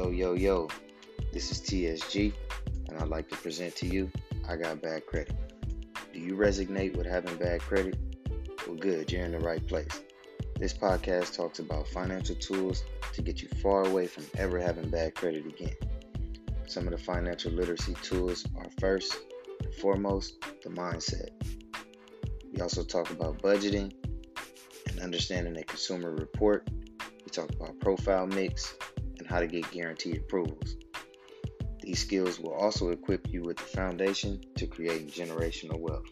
Yo, yo, yo, this is TSG, and I'd like to present to you I Got Bad Credit. Do you resonate with having bad credit? Well, good, you're in the right place. This podcast talks about financial tools to get you far away from ever having bad credit again. Some of the financial literacy tools are first and foremost the mindset. We also talk about budgeting and understanding a consumer report. We talk about profile mix how to get guaranteed approvals. These skills will also equip you with the foundation to create generational wealth.